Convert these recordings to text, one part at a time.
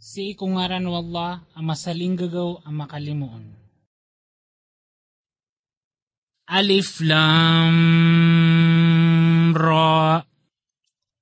Si ikungaran wallah ang masaling gagaw ang makalimuon. Alif Lam Ra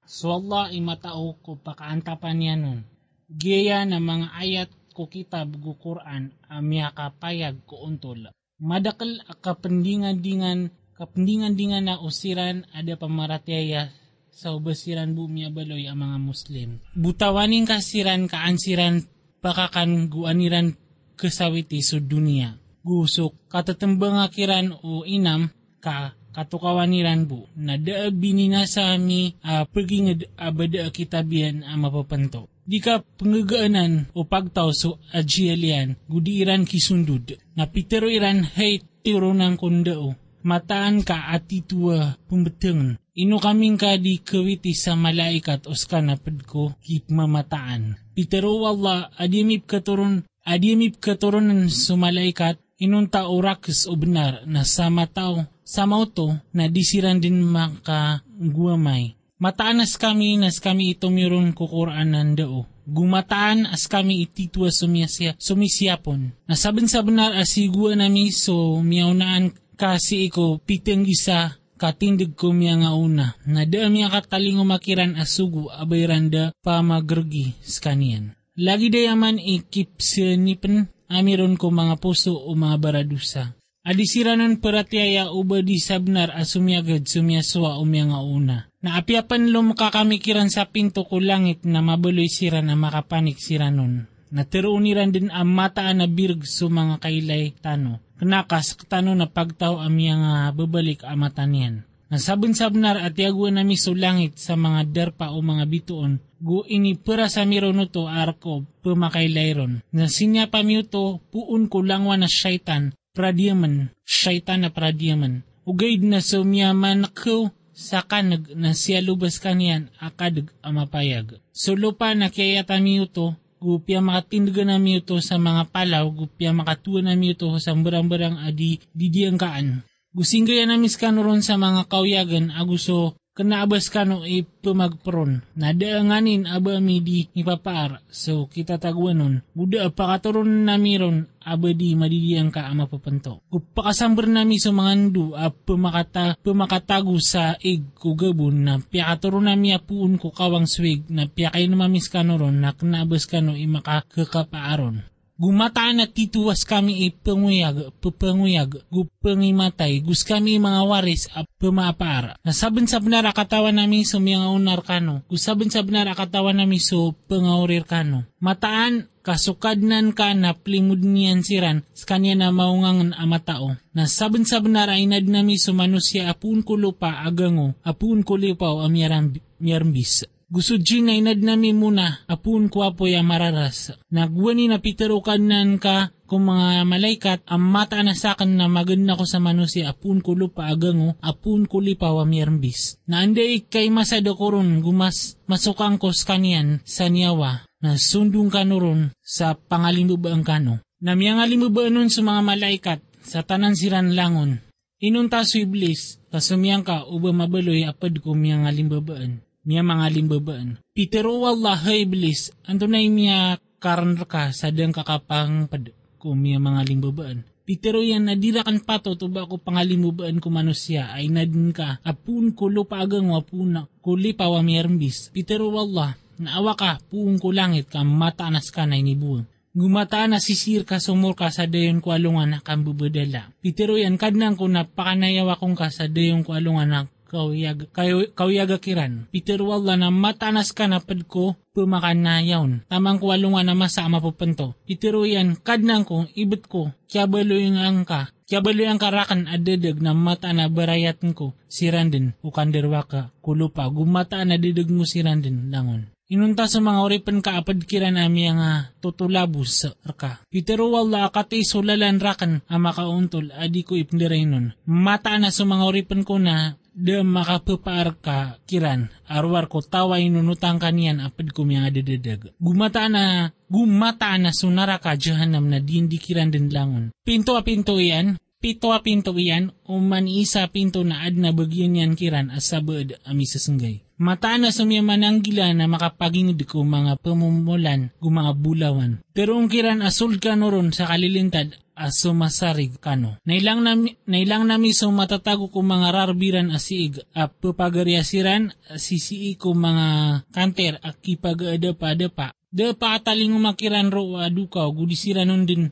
So Allah imatao ko pakaantapan niya nun. Gaya na mga ayat ko kitab gu Quran amya kapayag ko untol. Madakal kapendingan-dingan kapendingan-dingan na usiran ada pamaratyaya sa ubasiran bumi abaloy ang mga Muslim. Butawaning kasiran kaansiran pakakan guaniran kesawiti sa dunia. Gusok katatambang akiran o inam ka katukawaniran bu na daabi ni nasa mi uh, pergi abada kitabian ang mapapanto. Di ka pangagaanan o pagtaw so ajialian gudiran kisundud na pitero iran hay tiro ng kundao mataan ka atitua pumbetengan. Ino kaming ka di kawiti sa malaikat oska na ko kip mamataan. Pitero Allah adimip katuron adimip katurunan sa malaikat inunta orakis o benar na sa mataw sa mauto na disiran din maka guamay. Mataan as kami nas kami ito mayroon kukuraan ng dao. Gumataan as kami ititwa sumisya, sumisyapon. Nasaban sa benar asigua nami so miyaunaan kasi iko piteng isa katindig ko miya nga una. Na da miya katalingo makiran asugu abayranda pa magrgi skanian. Lagi dayaman ikip sinipen amiron ko mga puso o mga baradusa. Adisiranan paratyaya uba di sabnar asumyagad sumyaswa umya nga una. Na apiapan lo makakamikiran sa pinto ko langit na mabuloy sira na makapanik sira nun. Natiruuniran din ang mataan na birg sa mga kailay tano. Kanakas tano na pagtaw amya nga babalik amatanian. Nasabon sabnar at yaguan na miso langit sa mga derpa o mga bituon, gu ini pera sa mironuto arko pumakailayron. Na sinya pamiuto puun ko langwa na syaitan pradyaman, syaitan na pradyaman. Ugaid na sumyaman ko sa kanag na siya lubas kanian akadag amapayag. So lupa na kaya tamiuto, gupya makatindaga na miuto sa mga palaw, gupya makatuwa na miuto sa barang-barang adi didiyangkaan. Gusinggaya na miskanuron sa mga kauyagan aguso kanaabas kano ipumagpron. Nadaanganin aba mi di ipapaar. So kita taguan nun. Buda pakaturon na miron aba di madidiyang ka ama papanto. Kupakasambar nami sa mga ndu a pumakata, pumakatago sa ig kugabon na piyakaturon nami apuun ko swig na piyakay namamis kanoron na kanaabas kano imakakakapaaron. Gumataan at tituwas kami ipanguyag, pupanguyag, gupangimatay, gus kami mga waris at pumapara. Nasaban sa benar akatawan namin sa mga unar kano, gusaban sa benar akatawan namin sa pangaurir kano. Mataan, kasukadnan ka na plimud niyan siran, sa kanya na maungangan amatao. Nasaban sa benar ay nad nami sa manusya apun ko lupa agango, apun ko lipaw amyarambis. Gusto Gina inad nami muna, apun ko apoy mararas. Nagwani na piterukanan ka kung mga malaikat, ang mata na sakan na maganda ko sa manusi, apun ko lupa agango, apun ko lipaw amirambis. Na anday kay masado ko ron, gumas masukang ko skanian sa niyawa, na sundong kanuron sa pangalimubaan kano. Na miyangalimubaan nun sa mga malaikat, sa tanan siran langon. Inunta su iblis, tasumiyang ka uba mabaloy apad ko miyangalimubaan miya mga limbabaan. Pitero wallah iblis, ando na miya karan ka sa dang kakapang pad ko miya mga limbabaan. Pitero yan nadira kan pato to ba ko pangalimubaan ko manusya ay nadin ka apun ko lupa agang wapuna kuli pawa miyarmbis. Pitero wallah naawa ka puong ko langit ka mataanas ka na inibuang. Gumataan na sisir ka sumur ka sa dayon ko alungan na kambubadala. Pitero yan kadnang ko napakanayawa kong ka sa dayon ko alungan na kauyag, kayo, kauyaga kiran. Peter wala na matanas ka na pad ko pumakan na yawn. Tamang kuwalungan na masama po panto. Peter yan kadnang ko ibet ko kya baloy ang ka. Kya baloy ang karakan adedag na mata na barayat ko siran din ukanderwa ka kulupa gumata na dedag mo siran din langon. Inunta sa mga oripan ka apad kira nami nga uh, tutulabos sa arka. Pero wala akati sulalan rakan ang makauntol adi ko ipniray nun. Mata na sa mga oripan ko na de makapapaar ka kiran arwar ko tawa inunutang kanian apad ko mga dededag. Gumata na gumata na sunara ka jahanam na dindi kiran din langon. Pinto a pinto yan, pito a pinto iyan, uman isa pinto na ad na bagyan yan kiran asabad ami sa senggay. Mata na sumya mananggila na makapagingid ko mga pamumulan gu mga bulawan. Pero ungkiran asul ka ron sa kalilintad aso masarig kano. Nailang nami, nailang nami so matatago ko mga rarbiran asiig a papagariasiran sisii ko mga kanter a kipag-adapa-adapa. Da paataling umakiran ro adukaw gudisira nun din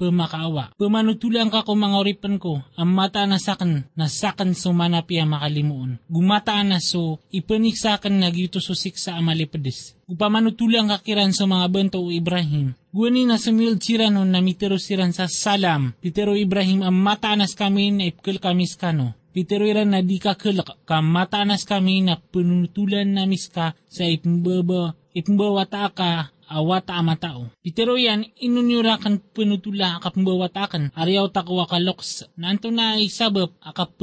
mapamakawa. Pamanutulang ka ko mga oripan ko, ang mata na sakan, na sakan so manapia makalimuon. Gumata na so, ipanik sakan na gito so siksa amalipadis. Gupamanutulang kakiran sa mga bento o Ibrahim. Guni na sumil siran na mitero siran sa salam. Pitero Ibrahim ang mata nas kami na ipkil kami skano. Pitero iran na di ka kelak, ka mata nas kami na penutulan na miska sa ipmbaba ipmbawata ka awata amatao. Pitero yan, inunyurakan penutula akapmbawatakan, ariyaw takwa kaloks, nanto na isabab akap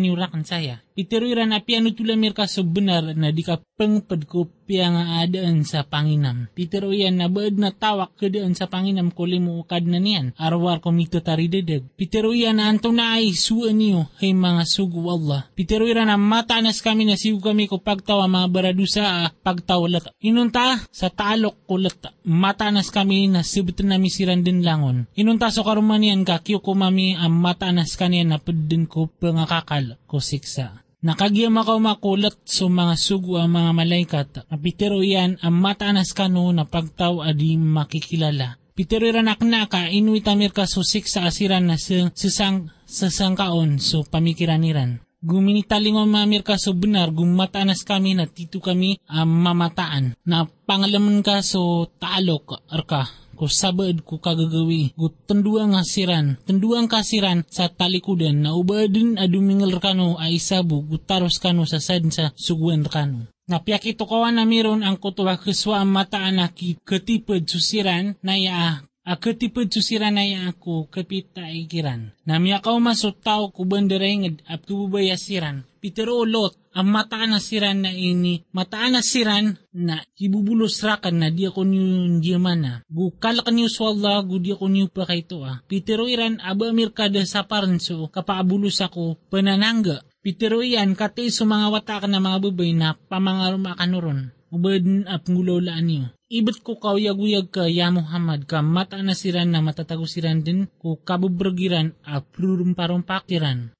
yurakan saya. Pitero iran api anutula mirka so benar na di ka pengpad ko piya nga adaan sa panginam. Pitero yan na baad na tawak kadaan sa panginam ko limo ukad na niyan, arwar ko mito taridedeg. Pitero yan na na ay suan niyo, hay mga sugu Allah. Pitero iran na matanas kami na siw kami ko pagtawa mga baradusa ah, pagtawalak. Inunta sa talok ko lata. Matanas kami na sibutan na misiran din langon. Inunta so karumanian ka kiyo ko mami ang matanas kaniya na pedin ko pangakakal ko siksa. Nakagiyam ako makulat sa mga sugo ang mga malaikat. Apitero yan ang matanas kano na pagtaw adi makikilala. Pitero iranak na ka inuit ka susik sa asiran na sa sasang sasangkaon so pamikiraniran. Guminitalingon mamir ka so benar gumatanas kami na tito kami ang mamataan na pangalaman ka so taalok arka ko sabad ko kagagawi ko tenduang asiran tenduang kasiran. Sa talikudan na ubadin adumingil kano ay sabu ko taros kano sa sad sa suguan kano. Napiyak ito kawan na miron ang kutuwa keswa ang mata anaki ketipad susiran. Na ya akatipad susiran na ya ako kapita ikiran. Namiyakaw masot tao ko bandarengad at kububay asiran. Pitero lot ang mataan na siran na ini, mataan na siran na ibubulos rakan na di ako niyo na. Bukal ka niyo swalla, gudi ako niyo pa kaito ah. Pitero iran aba mirkada sa paranso, kapaabulos ako, pananangga. Pitero iyan, kati sa mga watak na mga babay na pamangaruma ka nuron. Ubad ap ngulolaan niyo. Ibet ko kauyag-uyag ka ya Muhammad ka mata na siran na matatagusiran din ko kabubragiran a prurumparumpak perumpa-rumpak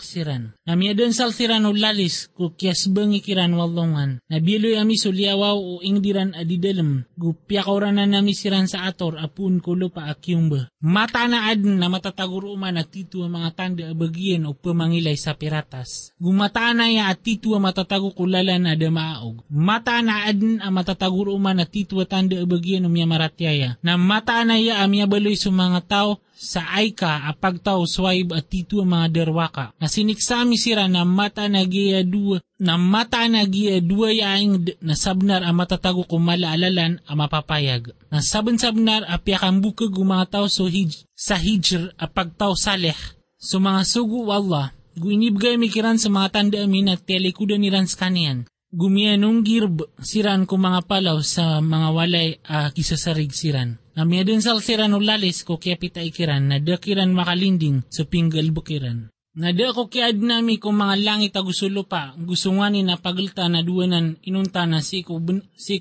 siran. Namiadan sal siran o lalis ko kias bangi kiran walongan. Nabiloy ami suliawaw o ingdiran adidalem. Gupya kauran na nami siran sa ator apun ko lupa akyumba. Mata na adn na matataguro man at titu ang mga tanda abagyan o pamangilay sa piratas. Gumata na ya at titu ang matatago kulala na damaog. Mata na adn ang matataguro man at ang tanda abagyan o miya. Na mata na ya amya baloy sa mga tao sa Aika apagtaw swaib at titu mga derwaka. Na siniksami sira na mata na giya dua na mata na giya dua yaing na sabnar ang matatago kung malaalalan ang mapapayag. Na sabon sabnar apyakan bukag umataw so hij, sa hijr apagtaw saleh. So mga sugu Allah, guinibgay mikiran sa mga tanda amin at telikudan niran sa kanian gumianong girb siran ko mga palaw sa mga walay uh, kisasarig siran. Namya din sa siran ulalis ko kaya pita ikiran na dakiran makalinding sa pinggal bukiran. Nada ko kiad nami kung mga langit agusulo pa, gusto nga ni na pagalta na duwanan inunta na si ko,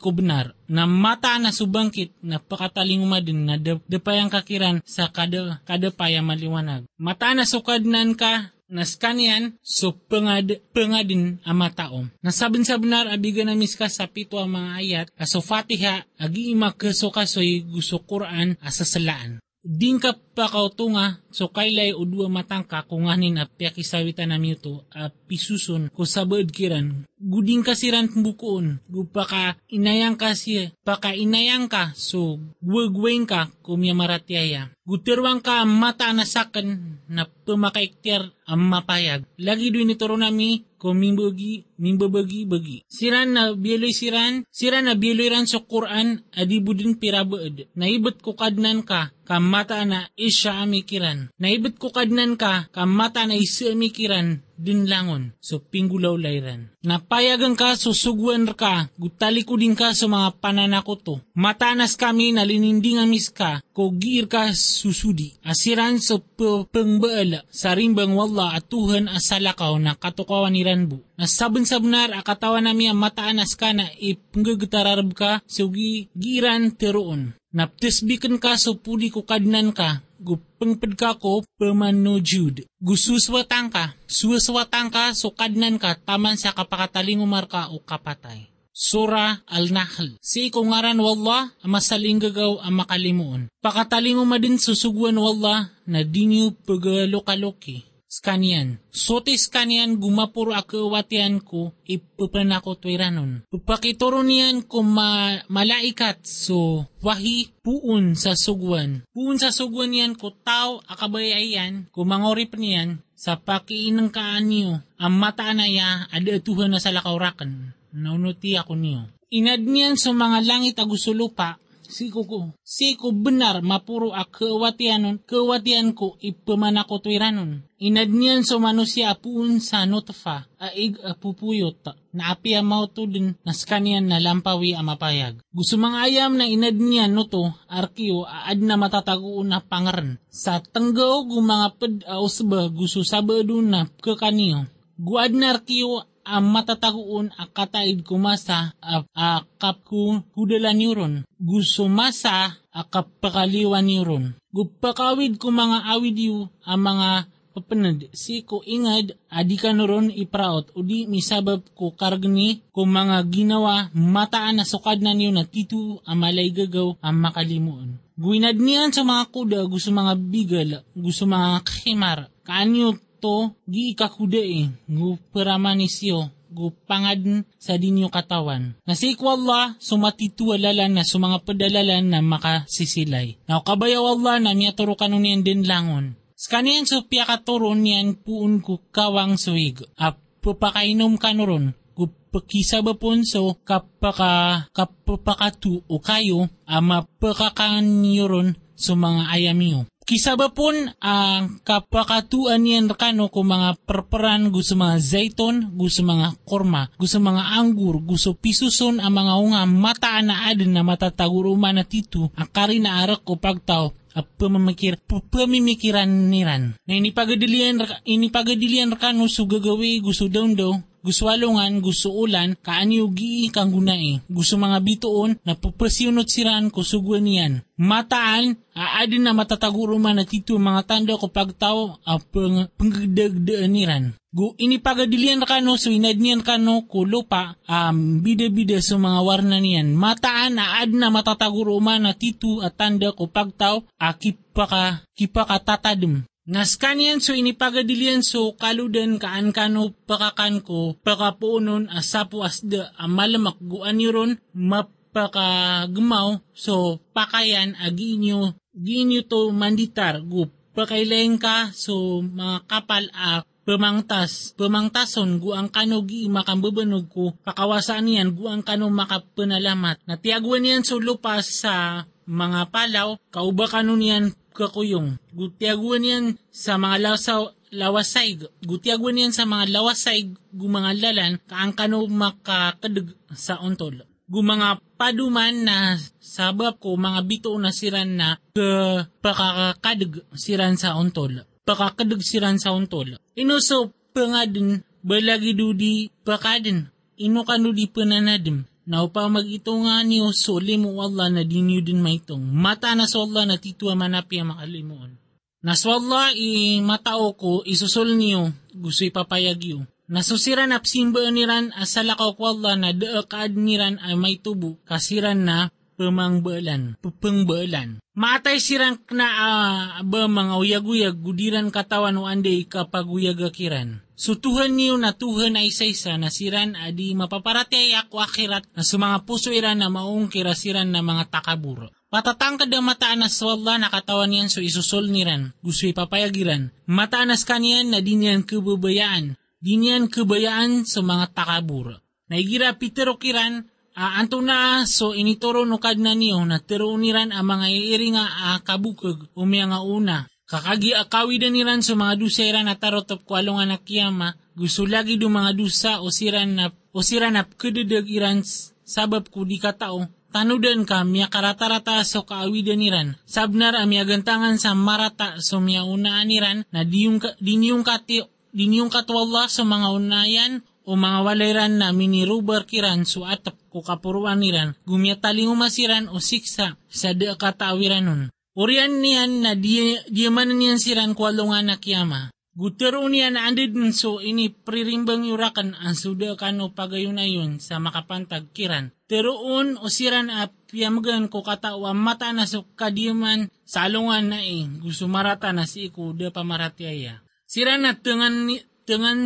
benar. Na mata na subangkit na pakataling umadin na dapayang kakiran sa kada, kada paya maliwanag. Mata na sukadnan ka naskanian so pengad, pengadin ama taom. Nasabin sa benar abigan na miska sa pito ang mga ayat aso fatiha agi ima keso kasoy gusto Quran asa salaan. Din ka pa kautunga so kailay o dua matangka kunganin a piakisawitan na mito a pisusun ko sabad kiran. Guding kasiran bukuon, gupaka inayang ka paka inayang ka so guwagweng ka kumya maratyaya. Gutirwang ka mata na sakan na pumakaiktir ang mapayag. Lagi doon ituro nami kung mimbagi, mimbabagi bagi. Siran na biloy siran, siran na biloy ran sa Quran, adibudin pirabaad. Naibot ko kadnan ka, kamata na isya amikiran. Naibot ko kadnan ka, kamata na isya amikiran, dinlangon so pinggulaw layran. Napayagan ka susugwan ka, gutali ko din ka sa mga pananako to. Matanas kami nalinindingamis ka, kogir ka susudi. Asiran sa pengbaala, sa rimbang wala at Tuhan asalakaw na katukawan ni Ranbu. Nasabon sa benar akatawan nami ang mataanas ka na ipngagatararab ka so giran teroon. Naptisbikan ka so puli ko kadnan ka, gupengped ka ko pemanujud. Gususwatang ka, suwaswatang ka so kadnan ka taman sa kapakatalingumar ka o kapatay. Sura Al-Nahl. Si iko ngaran wallah, ang masaling gagaw ang makalimuon. Pakatalingo madin susugwan wallah na dinyo pagalokalokki skanian. Sote skanian gumapuro ako watian ko ipupan ako twiranon. Pupakituro niyan ko ma malaikat so wahi puun sa sugwan. Puun sa sugwan niyan ko tao akabayayan ko mangorip niyan sa pakiinang kaanyo ang mataan na ya ada tuhan na sa lakaurakan. Naunuti ako niyo. Inad niyan sa mga langit agusulupa Siko ko, siko benar mapuro a kewatianon, kewatian ko ipamanako tuiranon. Inad niyan so manusia apuun sa notfa, aig apupuyot, na api amaw din naskanian na lampawi amapayag. Gusto mga ayam na inad niyan no to, arkiyo aad na matataguon na pangaran. Sa tanggaw gu mga ped ausba gusto sabado na kakaniyo. Guad na arkiyo ang matataguon akataid kumasa a kapku kudalan yuron. Gusto masa akapakaliwan yuron. Gupakawid ko mga awid yu ang mga papanad si ko ingad adi ka noron ipraot o di misabab ko kargni ko mga ginawa mataan na sukad na niyo na titu amalay gagaw ang makalimuon. Guinad niyan sa mga kuda gusto mga bigal gusto mga khimar kaanyo to gi ikakuda eh gu peramanisyo gu pangad sa dinyo katawan. Nasiko Allah sumatitualalan na sa mga padalalan na makasisilay. Now kabayaw Allah na miyaturo kanunian din langon. Skanian so piya katuron niyan puun ko kawang suig. A pupakainom kanuron pakisa ba pun so kapaka kapapakatu o kayo ama pakakanyuron so mga ayamiyo. Kisaba pun ang kapakatuan niyan kano kung mga perperan gusto mga zayton, gusto mga korma, gusto mga anggur, gusto pisuson ang mga unga mataan na adin na matataguruma na titu ang kari na arak o pagtaw at pamamikir, pamimikiran niran. Na inipagadilian, inipagadilian kano so gagawi gusto daw gusto walungan, gusto ulan, kaanyo gi kang gunai. Gusto mga bituon na pupasyunot siran ko sugwan niyan. Mataan, aadin na matataguro man na tito mga tanda ko pagtao ang pang, pangdagdaan niran. Gu inipagadilian kano so inadnian kano ko lupa um, bida-bida sa mga warna niyan. Mataan aad na matataguro man na tito at tanda ko pagtao a kipaka, kipaka tatadem. Naskanian so inipagadilian so kaludan kaan kano pakakan ko pakapuunon asapo asda amalamak guan yuron mapakagmaw so pakayan aginyo ginyo to manditar gu pakailain ka so mga kapal a pemangtas, pemangtason gu ang kano gi makambabanog ko, pakawasaan niyan gu ang kano makapanalamat. Natiagwan niyan so lupa sa mga palaw, kauba kano niyan kakuyong. Gutiaguan yan sa mga lasaw, lawasay. Gutiaguan yan sa mga lawasay gumangan lalan kaang kano makakadag sa ontol. Gumanga paduman na sabab ko mga bito na siran na pakakadag siran sa ontol. Pakakadag siran sa ontol. Inuso pangadin balagi dudi pakadin. Ino kanu di pananadim na upang magito nga niyo so limu Allah na dinyo din maitong mata na so Allah na titwa manapi ang makalimuon. Na so Allah i matao ko isusol niyo gusto ipapayag yu. Nasusiran ap simba niran asalakaw ko Allah na daakad niran ay may tubo kasiran na pemangbalan, pepengbalan. Matay siran na uh, ba mga uyag-uyag gudiran katawan o anday kapag uyagakiran. So Tuhan niyo na Tuhan ay isa-isa na siran adi mapaparati ako akirat na sa mga puso iran na maong kirasiran na mga takaburo. Patatangkad ang mataan na swalla na katawan niyan so isusol niran, gusto ipapayagiran. Kaniyan na di niyan kebabayaan, di niyan kebayaan sa mga takaburo. Naigira pitero kiran, uh, anto na so inituro no kad na niyo na tiro niran ang mga iiri nga uh, kabukag o nga una. Kakagi akawi daniran sa mga dusairan at tarotop ko alungan na kiyama, gusto lagi do mga dusa o siran na o siran na kededag iran sabab ko di katao, tanudan ka miya karata-rata so kaawidan niran. Sabnar amya gantangan sa marata so miya unaan niran na diyong, diniyong kati diniyong katwalla sa mga unayan o mga walairan na minirubar kiran so atap ko kapuruan niran gumyataling umasiran o siksa sa de kataawiran nun. Urian niyan na di, di man niyan siran kwalungan na kiyama. Gutero niya na andid so ini pririmbang yurakan ang suda kano pagayon ayon sa makapantag kiran. Teroon o siran a piyamagan ko katawa mata na so kadiman sa alungan na eh gusto marata na si iku da pamaratyaya. Siran na tengan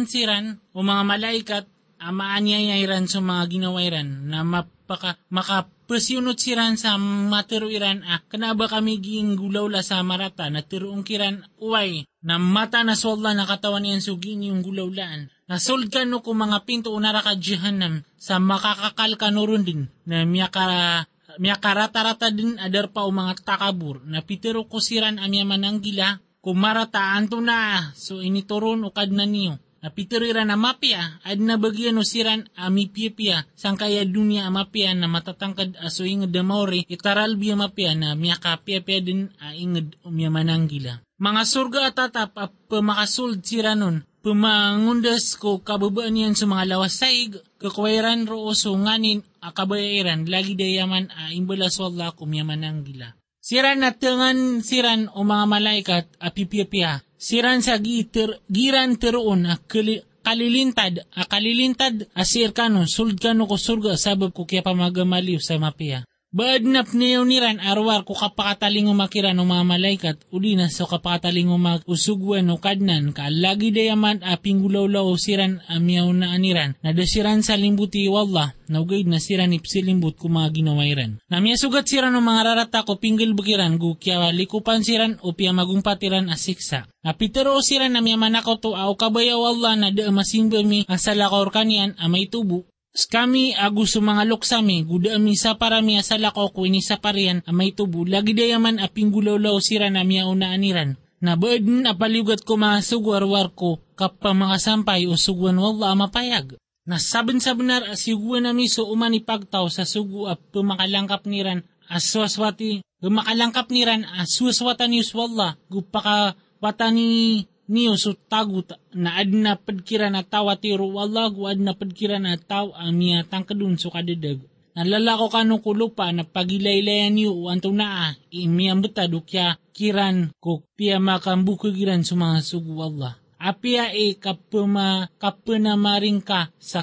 siran o mga malaikat amaanyayairan sa mga ginawairan na mapaka, makapasyunot siran sa materuiran a kanaba kami giing gulaw la sa marata na tiruong kiran uway na mata na solda na katawan niyan sugin yung gulawlaan. Nasold ka no kung mga pinto unara ka jihanam sa makakakal ka no din na miyaka miyakarata-rata din adar pa o mga takabur na pitero ko siran amya mananggila kumarata anto na so inituron ukad na niyo Napitirira na mapia, ad na bagyan siran ami pia sang kaya dunia mapia na matatangkad aso inged damori, itaral biya mapia na miya kapia pia din a inged umya mananggila. Mga surga at tatap a pamakasuld siranon, pumangundas ko kababaan yan sa mga lawasaig, kakwairan ro so nganin a kabayaran, lagi dayaman a imbalas wala kumyaman ang gila. Siran na tengan siran o mga malaikat a pipiyapia, siran sa gitir, giran teroon a kali, kalilintad, a kalilintad a sirkano, suldkano ko surga sabab ko kaya pamagamaliw sa mapia. Baad na pniyaw niran arwar ko kapakataling umakiran ng mga malaikat, uli na so kapakataling usugwan o kadnan, ka lagi dayaman a pinggulaw siran amyaw na aniran, na dasiran sa limbuti wallah, na ugay na siran ipsilimbut ko mga ginawairan. Na miya sugat siran ng mga rarata ko pinggil bukiran, gu kya likupan siran o piya magumpatiran asiksa. Na pitero siran na miya manakaw to au kabayaw Allah na da masimba mi asala kaur kanian amay tubo, Skami agusto mga luksami, guda mi sa parami asala ko ini sa parian amay tubo, lagi dayaman aping gulawlaw sira na miya una aniran. Na baadin apaliugat ko mga sugwar-war ko kapag mga sampay o sugwan wala mapayag. Na saben-sabenar asiguan na miso uman ipagtaw sa sugu at pumakalangkap niran aswaswati gumakalangkap niran aswaswatan yus wala gupaka watani niyo so tagut na ad na padkira na tawa tiro wala gu ad na padkira na taw ang niya tangkadun so kadadag. Nalalako ka nung kulupa na pagilaylayan niyo anto na ah, imiyang betado kya kiran ko piya makambukagiran sa mga sugu Allah. Apia e kapuma kapuna maring ka sa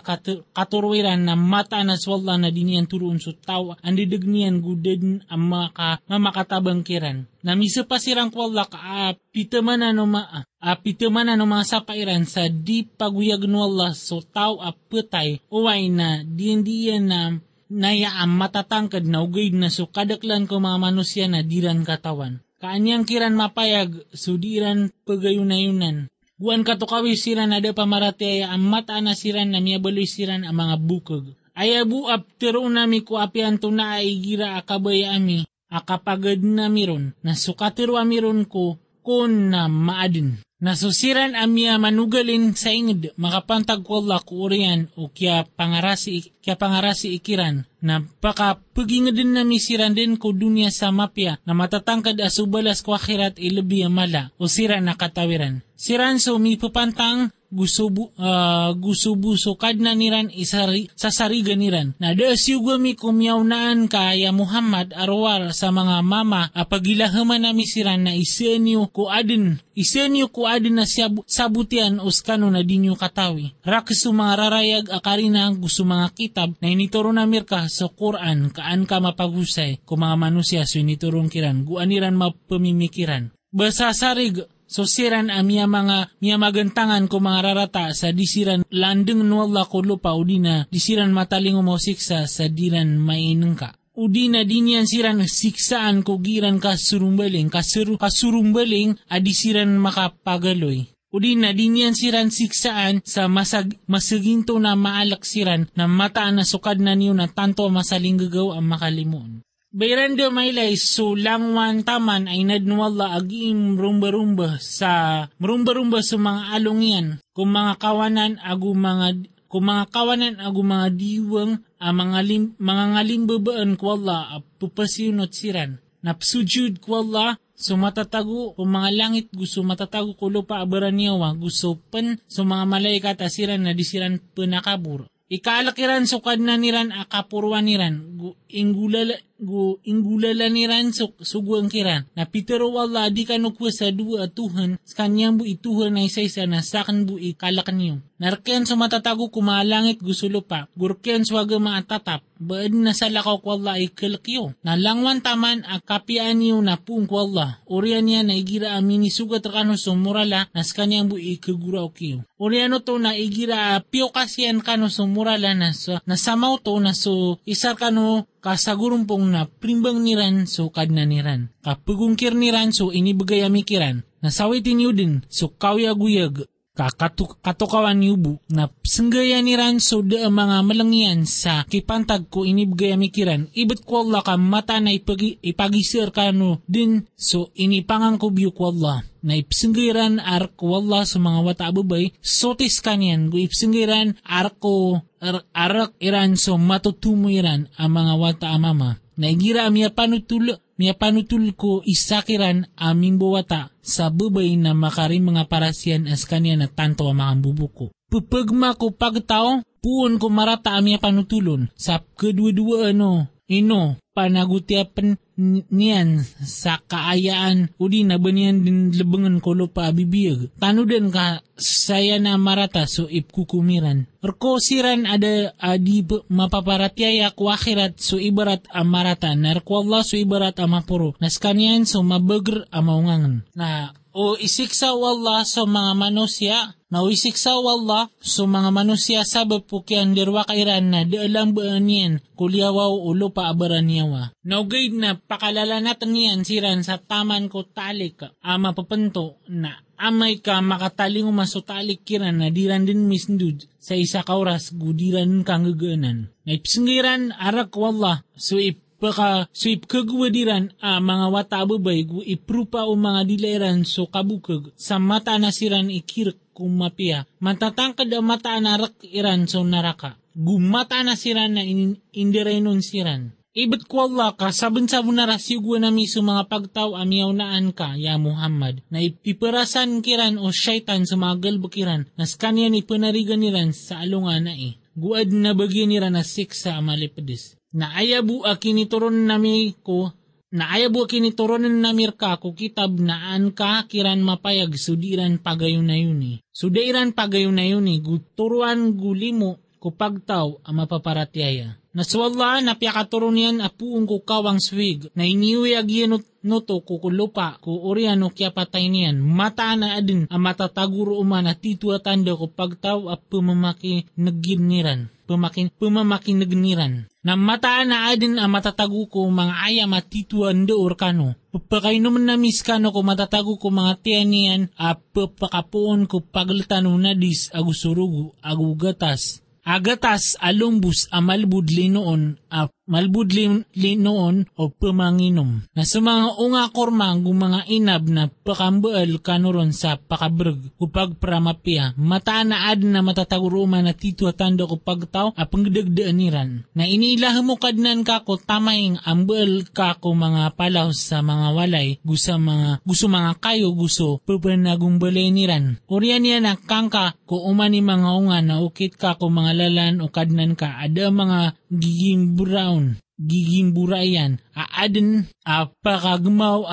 katurwiran na mata na swalla na dinian turun so tawa andi degnian guded ang maka mamakatabang kiran. Na misa pa sirang kwalla ka a pitamanan no ma a pitamanan no mga sapairan sa di paguyag no Allah so taw a putay uway na diyan na naya ang matatangkad na ugay na so kadaklan ko mga manusya na diran katawan. Kaanyang kiran mapayag, sudiran pagayunayunan, Buwan katukawi siran ada pamarati ay amat ana siran na miyabaloy siran ang mga bukog. Ay abu aptero nami ko apian na ay gira akabay ami akapagad na miron na sukatiro amiron ko kun na maadin. Nasusiran amya manugalin sa ingid makapantag ko Allah ko urian o kya pangarasi, kya pangarasi ikiran na baka pagingedin na misiran din ko dunia sa mapya na matatangkad asubalas ko akhirat ilabi mala o sira na katawiran. Siran so mi pupantang gusubu, uh, gusubuso kad na niran isari, sa sariga niran. Na da siyugami kumyawnaan kaya Muhammad arwar sa mga mama apagilahaman na misiran na isenyo ko adin isenyo ko adin na siya sabutian uskano na dinyo katawi. Raksu mga rarayag akarina gusto mga kitab na inituro na mirka sa Quran kaan ka mapagusay kung mga manusia so initurong kiran guaniran mapamimikiran. Basa sarig So siran amia mga miya magantangan ko mga rarata sa disiran landeng nuwala ko lupa udina disiran mataling umosiksa sa diran maineng ka. Udina dinyan siran siksaan ko giran kasurumbaling kasuru, kasurumbaling adisiran makapagaloy. Udina dinyan siran siksaan sa masag, masaginto na maalak siran na mataan na sukad na niyo na tanto masaling gagaw ang makalimuon. Bayrando mailay so langwan taman ay nadnuwala agim rumba-rumba sa rumba-rumba sa mga alongyan kung mga kawanan agu mga kung mga kawanan agu mga diwang a mga lim, mga ngalimbabaan ko Allah a pupasiyunot siran napsujud ko Allah So matatago kung mga langit gusto matatago ko lupa abaran niyawa gusto pen so mga malaikat asiran na disiran penakabur. Ikaalakiran so kadna niran akapurwan niran gu ingulala gu ingulala niran so suguang kiran na pitero wala di ka nukwa sa dua atuhan kanyang bu ituhan na isa-isa na sakan bu ikalakan niyo. Narken so matatago kumalangit gusto lupa gurken so aga maatatap baad na sa lakaw ay kalakyo. Na langwan taman akapian niyo na pung Allah. Orian niya na igira amini sugat rakano so murala nas kanyang bu ikagura kiyo. Oriano to na igira pio kasiyan kano so murala na so nasamaw to na so isar kano kasagurumpong na primbang niran so kadna niran. Kapagungkir niran so inibagay amikiran. Nasawitin niyo din so kawyaguyag kakatuk katukawan yubu na senggaya ni Ranso de mga malangyan sa kipantag ko inibgaya mikiran ibet ko Allah ka mata na ipagi, ipagisir ka no din so inipangang ko biyo ko Allah. Na ipsinggiran ar ko Allah sa mga wata abubay sotis kanyan ipsinggiran ar ko ar, arak iran so matutumo iran ang mga wata amama na igira miya panutulo miya panutul ko isakiran aming buwata sa bubay na makarin mga parasyan as kanya na tanto ang mga bubuko. Pupagma ko pagtao, puon ko marata amya panutulon sa kedua-dua ano, ino, panagutiapan niyan sa kaayaan udi na banyan din lebengan ko lupa bibiyag. Tanudan ka saya na marata so ipkukumiran. Erko siran ada adi mapaparatyaya ku akhirat so ibarat amarata. Narko Allah so ibarat amapuro. Naskanyan so mabagr amaungangan. Na o isiksa Allah sa mga manusia na isiksa Allah sa mga manusia sabab po kiyan dirwa kairan na di alam ba niyan kulyawaw ulo pa abaran niyawa. Naugay na pakalala natin niyan siran sa taman ko talik ama papanto na amay ka makataling umasutalik kiran na diran din misndud sa isa kauras gudiran kang gaganan. Naipsingiran arak wallah so ip Paka sip kagwadiran a mga watababay gu iprupa o mga dileran so kabukag sa mata na siran ikirk kung mapia. Matatangkad ang mata na rak iran so naraka. Gumata na siran na in, indirenon siran. Ibet ko Allah ka sabon-sabon na na miso mga pagtaw amyaw naan ka, ya Muhammad, na ipiperasan kiran o syaitan sa mga galbukiran, nas kanyan ipanarigan niran sa alungan na eh. Guad na bagyan nira na siksa amalipadis na ayabu akinituron nami ko na ayabu akinituron namir ka ko kitab na an ka kiran mapayag sudiran pagayon na yun Sudairan pagayon na yun guturuan gulimo ko pagtaw ang mapaparatyaya. Naswalla na piyakaturon yan apuong ko kawang swig na iniwi agyenot noto ko kulupa ko oriano kya patay niyan. Mata na adin ang matataguro uman at titua tanda ko pagtaw at pumamaki naginiran. Pumakin, pumamaki nagniran na mataan na adin ang matatago ko mga aya matituan do kano. Papakainom na miskano ko matatago ko mga tiyanian a papakapuon ko paglitano na dis agusurugo agugatas. Agatas alumbus a noon a malbudli noon o pamanginom. Na sa mga unga kormang mga inab na pakambaal kanuron sa pakabrag upag pramapia. Mataan na na matataguruma na tito tanda ko pagtaw a pangdagdaaniran. Na iniilah mo kadnan ka ko tamaying ambaal ka ko mga palaw sa mga walay gusa mga gusto mga kayo gusto papanagong baleniran. Orian niya na kangka ko umani mga unga na ukit ka ko mga lalan o kadnan ka ada mga giging brown giging burayan, aaden, apakagmaw,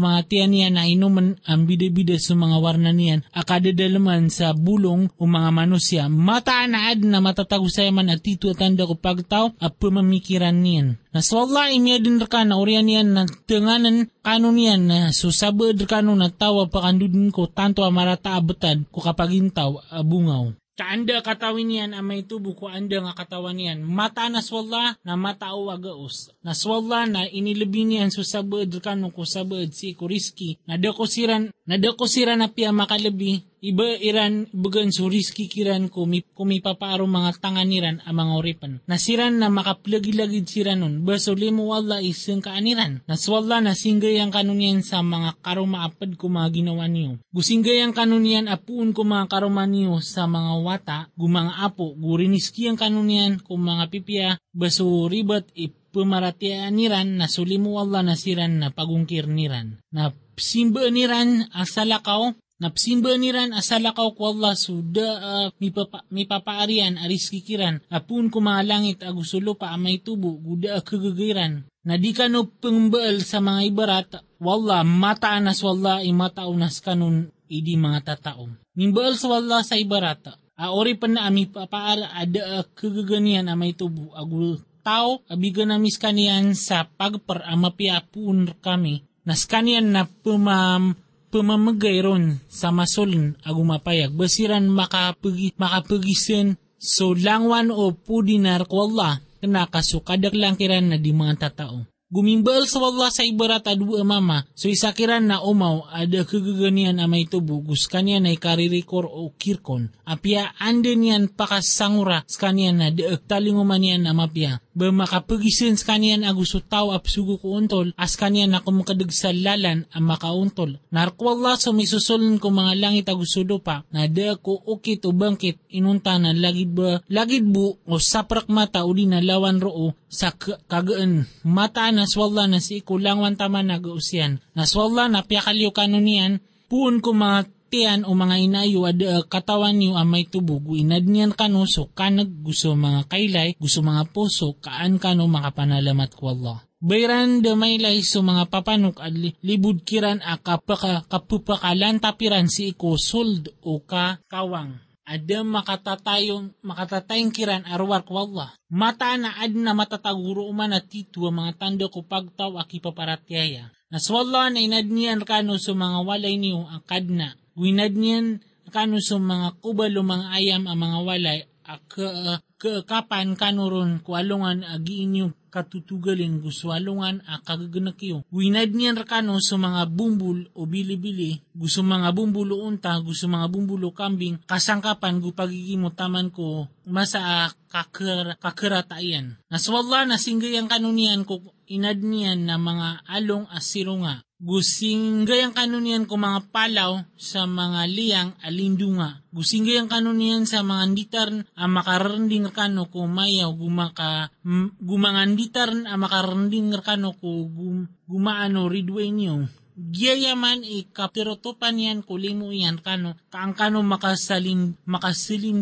mga tiyan niya na inuman ang bida-bida sa mga warna niyan, akadadalaman sa bulong o mga manusya, mataan na matatagusay man at tito tanda ko pagtaw at pumamikiran niyan. Na so Allah imya din ka na uriyan niyan na tenganan kano niyan na susabad kano na tawa pakandudin ko tanto amarata abetad ko kapag intaw abungaw. Kaanda katawin yan ang may tubo ko anda nga katawan yan. Mata na swalla na matao agaos. Na swalla na inilabi niyan so sabad kano ko sabad si Kuriski. Na dako siran, na dako sira na piya makalabi iba iran bagan so risky kiran kumi papaaro mga tangan niran ang mga oripan. Nasiran na makaplagi-lagid siran nun, baso limo wala isang kaaniran. Naswala na singgay ang kanunyan sa mga karumaapad ko mga ginawa niyo. Gusinggay ang kanunyan apuun ko mga karuma niyo sa mga wata, gumang apo, guriniski ang kanunyan ko mga pipya, baso ribat ipumaratyaan niran na sulimu Allah nasiran na pagungkir niran. Na simba niran asalakaw Napsimba niran asalakaw ko Allah suda uh, mipapa, mipapaarian aris kikiran. Apun ko mga langit agusulo pa amay tubo guda kagagiran na di ka no pengbaal sa mga ibarat wala mataanas wala imataunas kanun idi mga tatao. Nimbaal sa wala sa ibarat a ori pa na ami papaar ada kagaganian amay tubo agul tao abigan namis kanian sa pagpar amapiapun kami. Nas kanian na pumam pamamagay ron sa masuln agumapayag basiran makapagi, makapagisin so langwan o pudinar ko Allah kana kasukadak lang kiran na di mga tatao. Gumimbal sa Allah sa ibarat adu mama, so isakiran na umaw ada kagaganian amay tubo, gus kanyan ay karirikor o kirkon. Apia ande niyan pakasangura. Sa kanyan na deek talinguman niyan amapia ba makapagisin sa kaniyan agusto tao apsugo ko untol, as kaniyan na kumakadag sa lalan ang makauntol. Narkwalla so misusulun ko mga langit agusudo pa, na da ko ukit o bangkit, inunta na lagid ba, lagid bu o saprak mata di na lawan roo sa kagaan. Mata na swalla na si ikulangwan tama na gausyan. Naswalla na piyakalyo kanunian, puun ko mga tiyan o mga inayo ad uh, katawan niyo ang may tubog inad niyan kano so kanag gusto mga kaylay gusto mga puso kaan kano makapanalamat ko Allah. Bayran de may so mga papanok at libud kiran a kapaka kapupakalan tapiran si iko sold o ka kawang. Ada makatatayong makatatayong kiran arwar ko Allah. Mata na ad na matataguro uman at titu mga tanda ko pagtaw aki paparatyaya. Naswalla na inad niyan kano so mga walay niyo ang kadna Winad niyan kano sa mga kubalo mga ayam ang mga walay ak uh, kapan kanuron kualungan agi inyo katutugalin guswalungan a kagaganakyo. Winad niyan rakano sa mga bumbul o bili-bili, gusto mga bumbulo unta, gusto mga bumbulo kambing, kasangkapan gu pagigimo taman ko masa kakir, kakiratayan. Naswalla na singgay ang kanunian ko inad niyan na mga along asiro nga Gusinggay ang kanunian ko mga palaw sa mga liyang alindunga. Gusinggay ang kanunian sa mga nditar ang makaranding kano ko mayaw gumaka gumanganditar ang makaranding kano ko gum, gumaano ridway niyo. Giyayaman ikapirotopan yan kulimo yan kano kaang kano makasalim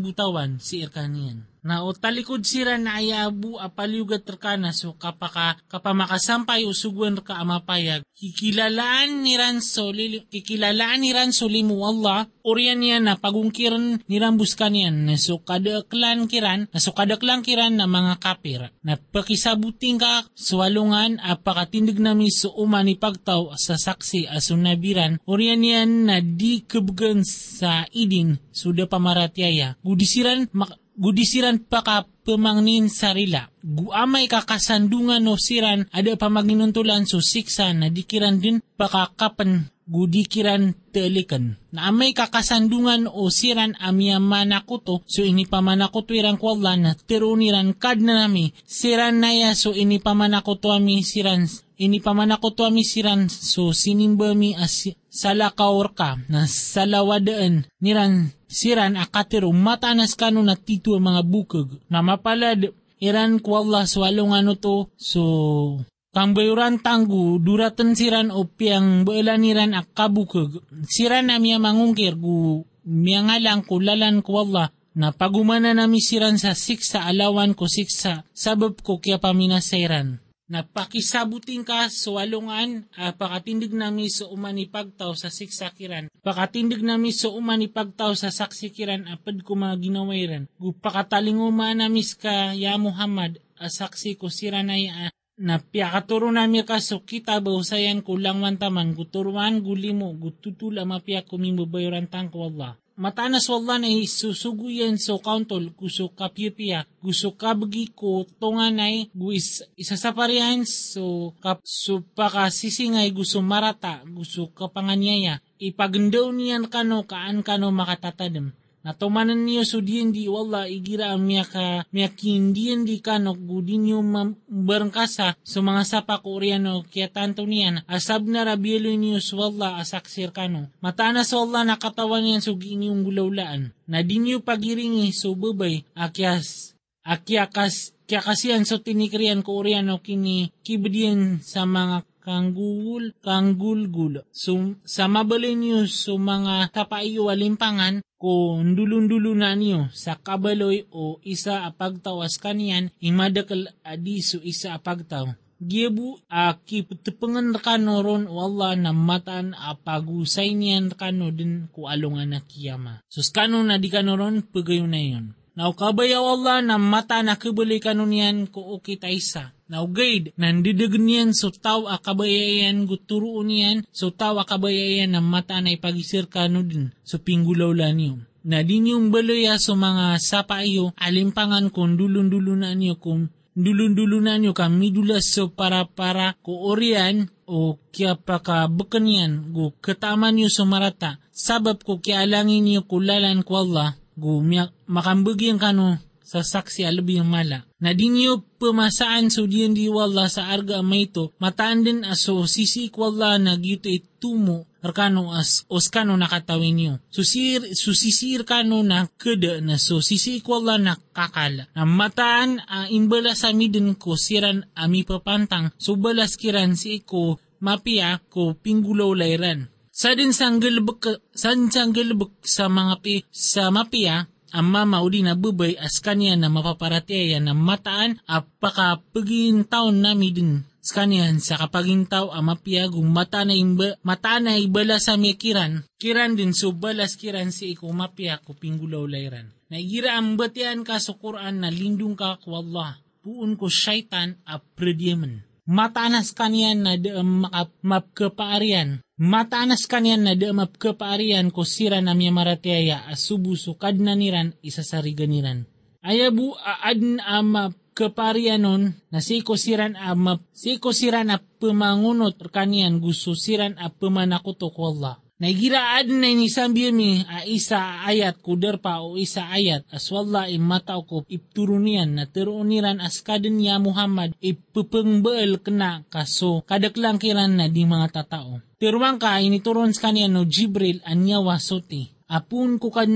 butawan si irkanian na o talikod sira na ayabu apaliugat terkana so kapaka kapamakasampay usuguan ka amapayag kikilalaan ni Ranso kikilalaan ni Ranso limu Allah orian niya na pagungkiran ni Rambuskan yan na so kadaklan kiran na so kadaklan kiran na mga kapir. Na pakisabuting ka swalungan apakatindig nami so umani pagtaw sa saksi asunabiran orian yan na di kebugan sa idin suda pamaratyaya gudisiran mak gudisiran pa ka pemangnin sarila. Guamay kakasandungan no siran ada pamaginuntulan so siksa na dikiran din pakakapan gudikiran telikan. Na amay kakasandungan o siran amya manakuto so ini pamanakuto irang kwalla na tiruniran kad na nami siran naya so ini pamanakuto ami siran ini pamanakuto ami siran so sinimba mi as salakaor ka na salawadaan niran siran akatiro matanas kano na tito mga bukag na mapalad iran ko Allah swalong ano to so kang bayuran tanggu duratan siran o piang bailaniran ak kabukag siran na mangungkir gu miya kulalan ko Allah na pagumana nami siran sa siksa alawan ko siksa sabab ko kaya paminasairan na pakisabuting ka sa walungan, uh, pakatindig nami sa umani pagtaw sa siksakiran. Pakatindig nami sa umani pagtaw sa saksikiran apad ko mga ginawairan. Gupakatalinguma namis ka ya Muhammad, uh, saksi ko sira na uh, na piyakaturo nami ka so kita bausayan ko lang mantaman guturuan gulimo gututula mapiya kumimbo bayoran tang ko Allah. matanas wala na susuguyan so kauntol gusto kapipiya gusto kabagi ko tunganay gu is, isa sa parihan so kap so pakasisingay gusto marata gusto kapanganyaya ipagendaw niyan kano kaan kano makatatadem Natumanan niyo so diyan di wala igira miya ka miya kindiyan di kanok gudin niyo berengkasa so mga sapa koreano kaya tanto niyan asab na rabielo niyo so wala asaksir kano. Matana so wala nakatawan niyan so giinyong gulawlaan. Na di niyo pagiringi so babay akyas akyakas kaya kasiyan so tinikriyan koreano kini kibdiyan sa mga kanggul, kanggulgul. So, sa mabalin niyo so mga tapaiyo alimpangan, ko ndulundulo na niyo sa kabaloy o isa apagtawas kaniyan imadakal adi so isa apagtaw. Gibu a kiptepengan kano ron wala na matan apagusay niyan kano din ku alungan na kiyama. Sus kano na di kano ron pagayo na yun. Now kabayaw Allah na mata na kibuli kano niyan ko ukita isa. Now guide, nandidag niyan so taw akabayayan guturo niyan so taw akabayayan na mata na ipagisir kano din so pinggulaw lang niyo. Na din yung balaya so mga sapa iyo alimpangan kung dulun-dulo na niyo kung dulun-dulo na niyo kami dulas so para-para ko orian o kya pa ka bukanyan go kataman niyo so marata sabab ko kya alangin niyo kulalan ko Allah go makambugyan kano sa saksi yung mala. Na di niyo pumasaan so diyan di wala sa arga may to, mataan din aso sisik wala na gito itumo arkano as oskano nakatawin niyo. Susir, susisir kano na kada na so sisik wala na kakala. Na mataan uh, imbala sa midin ko siran ami papantang so balas kiran si ko mapia ko pinggulaw layran. Sa din sanggalbek, san sanggalbek sa mga pi, sa mapia, ang mama udi na bubay as kanya na mapaparatiya na mataan apaka pagin taon nami din kanyan sa kapagin tao ang mapiyagong mata na, imba, mata na ibala sa miya kiran, din so balas kiran si iko mapiya ko pinggulaw layran. Naigira ang batian ka sa Quran na lindung ka ko Allah, puun ko syaitan a prediemen. Matanas kanyan na de mapkapaarian, Matanas kanyan na de mapkapaarian ko sira na miya maratiaya asubu sukad na niran isasariganiran. Ayabu aadn ama kaparianon na si siran a map, si siran a pemangunot kanian gusto siran a pemanakuto ko Allah. Naigiraan na ni mi a isa ayat kuder pa o isa ayat aswalla imataw ko ipturunian na teruniran as kadin ya Muhammad ipupengbel kena kaso kadaklang kiran na di mga tatao. Tiruang ka inituron sa kanya no Jibril anyawa soti apun ko ka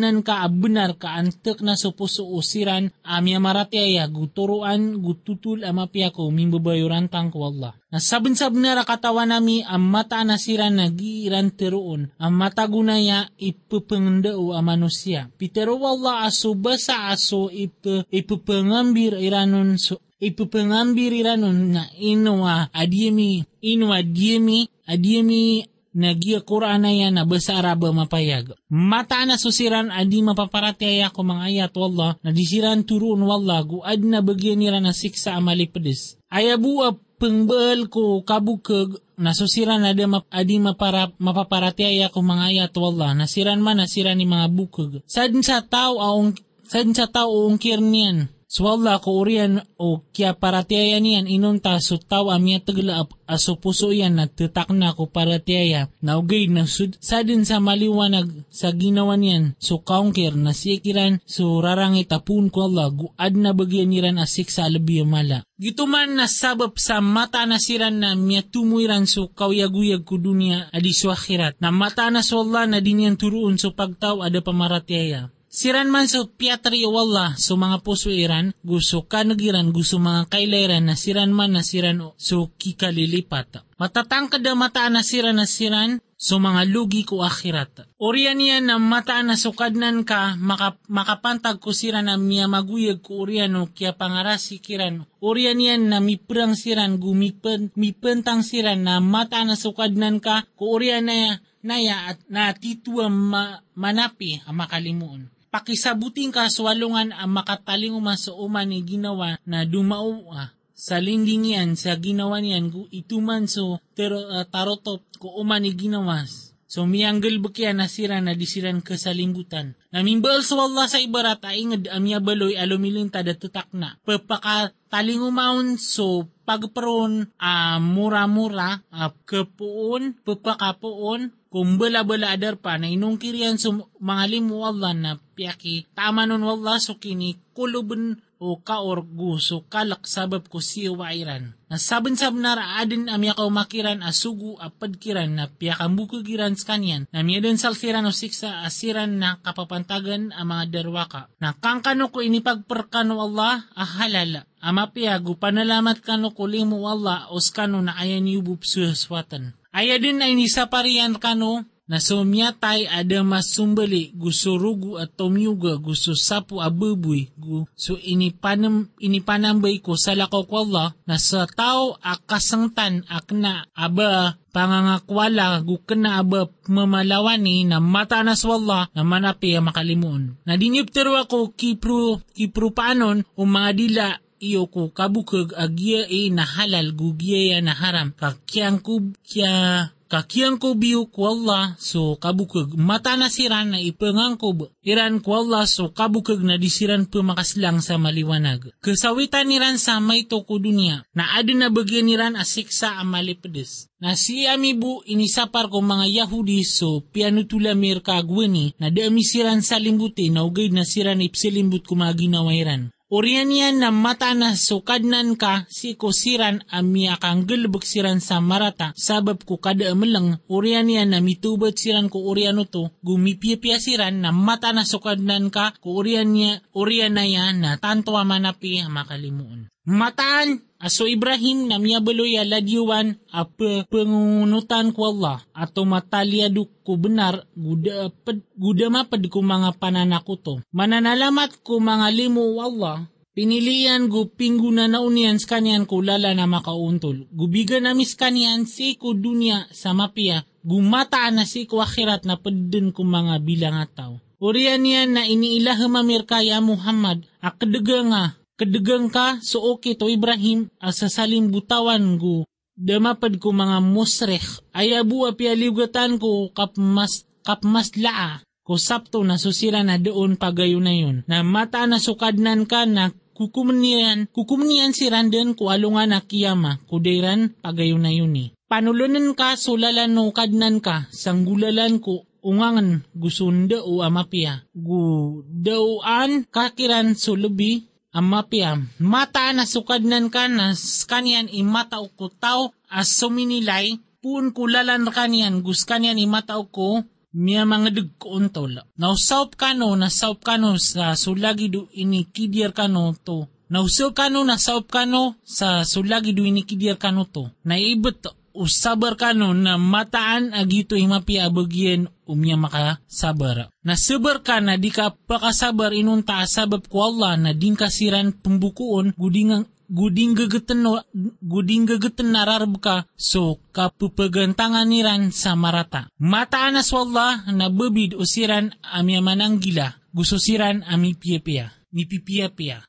benar ka antek na supuso usiran amya maratiaya guturuan gututul amapya ko mimbabayuran tang ko Allah. Nasabin-sabin na katawan nami ang mata nasiran na giiran teroon ang mata gunaya ipupengdao ang manusia. Pitero Allah aso basa aso ipu, ipupengambir iranon so ipupengambir iranon na inwa adiemi inwa diemi adiemi nagia Quran na yan na basa araba mapayag. Mata na susiran adi mapaparataya ko mga ayat wallah na disiran turun wallah guad na bagyan nila na siksa amali pedis. Ayabu pengbel ko kabukag nasusiran na map, adi mapara, mapaparataya ko mga ayat wallah nasiran man nasiran ni mga bukag. Sadin sa tao aong sadin sa tao ungkir niyan Swalla ko urian o kya paratiaya niyan inunta so taw amya tagla aso puso yan na titak na ko paratiaya na ugay na sud, sadin sa maliwanag sa ginawa niyan so kaungkir na sikiran so rarangit apun ko Allah guad na bagyan niran asik sa alabiya mala. Gituman na sabab sa mata na siran na miya tumuiran so kawyaguyag ko dunia adi so akhirat na mata na so Allah na dinyan turuon so pagtaw ada pamaratiaya. Siran man sa piatri wala so mga puso iran, gusto kanagiran, gusto mga kailairan na siran man na siran so kikalilipat. Matatangkad ang mataan na siran na siran, so mga lugi ko akhirat. Oriyan niya na mataan na sukadnan ka, maka, makapantag ko siran na miya maguyag ko oriyan o kaya pangarasi kiran. Oriyan niya na miprang siran, gumipen, mipentang siran na mataan na sukadnan ka, ko oriyan na naya at natituwa ma, manapi ang makalimuon pakisabuting kaswalungan ang makatalinguman sa uman ni ginawa na dumao ah, sa lindingian sa ginawa niyan ituman so ter, uh, tarotop ko uman ni ginawa So miyanggel bakya nasiran na disiran kasalimbutan. Namimbal sa Allah sa ibarat ay ingad amya baloy alumilin tada tutak na. Pagpaka talingumaon so pagparon uh, mura-mura uh, kepuon, pagpakapuon, kung bala-bala adar pa na inungkirian sa mga limu Allah na piyaki tama nun wallah so kini kulubun o kaor guso kalak sabab ko. Nasaban sab na raadin amya ka umakiran asugu apad kiran na piyakambuko giran sa kanyan na miyadan salkiran o siksa asiran na kapapantagan ang mga darwaka. Na kangkano ko inipagperkano Allah ahalala. Ama piyago panalamat kano ko limu Allah oskano na ayan yubub suhaswatan. Aya din ay nisaparian kano na sumyatay ada masumbali gusto rugu at tomyuga gusto sapu abubuy gusto inipanam, inipanambay ko sa lakaw ko Allah na sa tao akasangtan akna aba pangangakwala gukena aba mamalawani na mata na swalla na manapi makalimuon. Na diniptero ako kipro, kipro panon o mga dila iyo ko kabukag agya e na halal gugya na haram kakyang kub kya kakiyang ko biyu ko Allah so kabukag mata na siran na ipangang ko iran ko Allah so kabukag na disiran pumakaslang sa maliwanag. Kasawitan niran sa may to ko dunia na adin na bagyan niran asiksa ang malipedes. Na si amibu inisapar ko mga Yahudi so pianutula mir kagwani na dami siran sa limbuti na ugay na siran ipsilimbut ginawairan. Urian yan na mata na sukadnan ka si kusiran amya kang galbuk siran sa marata sabab ko kada amalang urian yan na mitubat siran ko urian to gumipiyapya siran na mata na sukadnan ka ko urian niya urian na na tanto manapi makalimuon. Mataan aso Ibrahim na miyabaloy aladyuan a pengunutan ko Allah ato matalyaduk ko benar guda, ped, guda mapad ko mga pananako to. Mananalamat ko mga limu Allah Pinilian gu pinggu na naunian sa kanyan ko lala na makauntol. Gubiga na mis kanyan si ko dunya sa mapia. Gumataan na si ko akhirat na padden ko mga bilang ataw. Urian na iniilah mamir kaya Muhammad. Akadaga nga Kadagang ka, so okay to Ibrahim, asa saling butawan ko, damapad ko mga musrek, ay abu apialiugatan ko kapmas, kapmas laa, ko sapto na susira na doon pagayo na yun, na mata na sukadnan ka na kukumnian, kukumnian si Randen ko alungan na kiyama, kudairan pagayo na yun eh. Panulunan ka, sulalan no kadnan ka, sanggulalan ko, ungangan gusunda o amapia. Gu dauan kakiran sulubi amapia mata na sukadnan ka na kanyan imata ko tao as suminilay pun kulalan kanyan gus kanyan imata ko miya mga dug ko untol. Nausaup kano na saup kano sa sulagi do ini kidyar kano to. Nausaup kano na saup kano sa sulagi do ini kidyar kano to. Naibot usabar kano na mataan agito imapi abagyan umya makasabar. Nasabar ka na di ka pakasabar inunta sabab ko Allah na din kasiran pembukuon gudingang guding gagatan no, guding gagatan nararab ka so kapupagantangan niran sa marata. Mataan na swalla na bubid usiran amya mananggila gusto siran ami piya-piya. Ni pipiya-piya.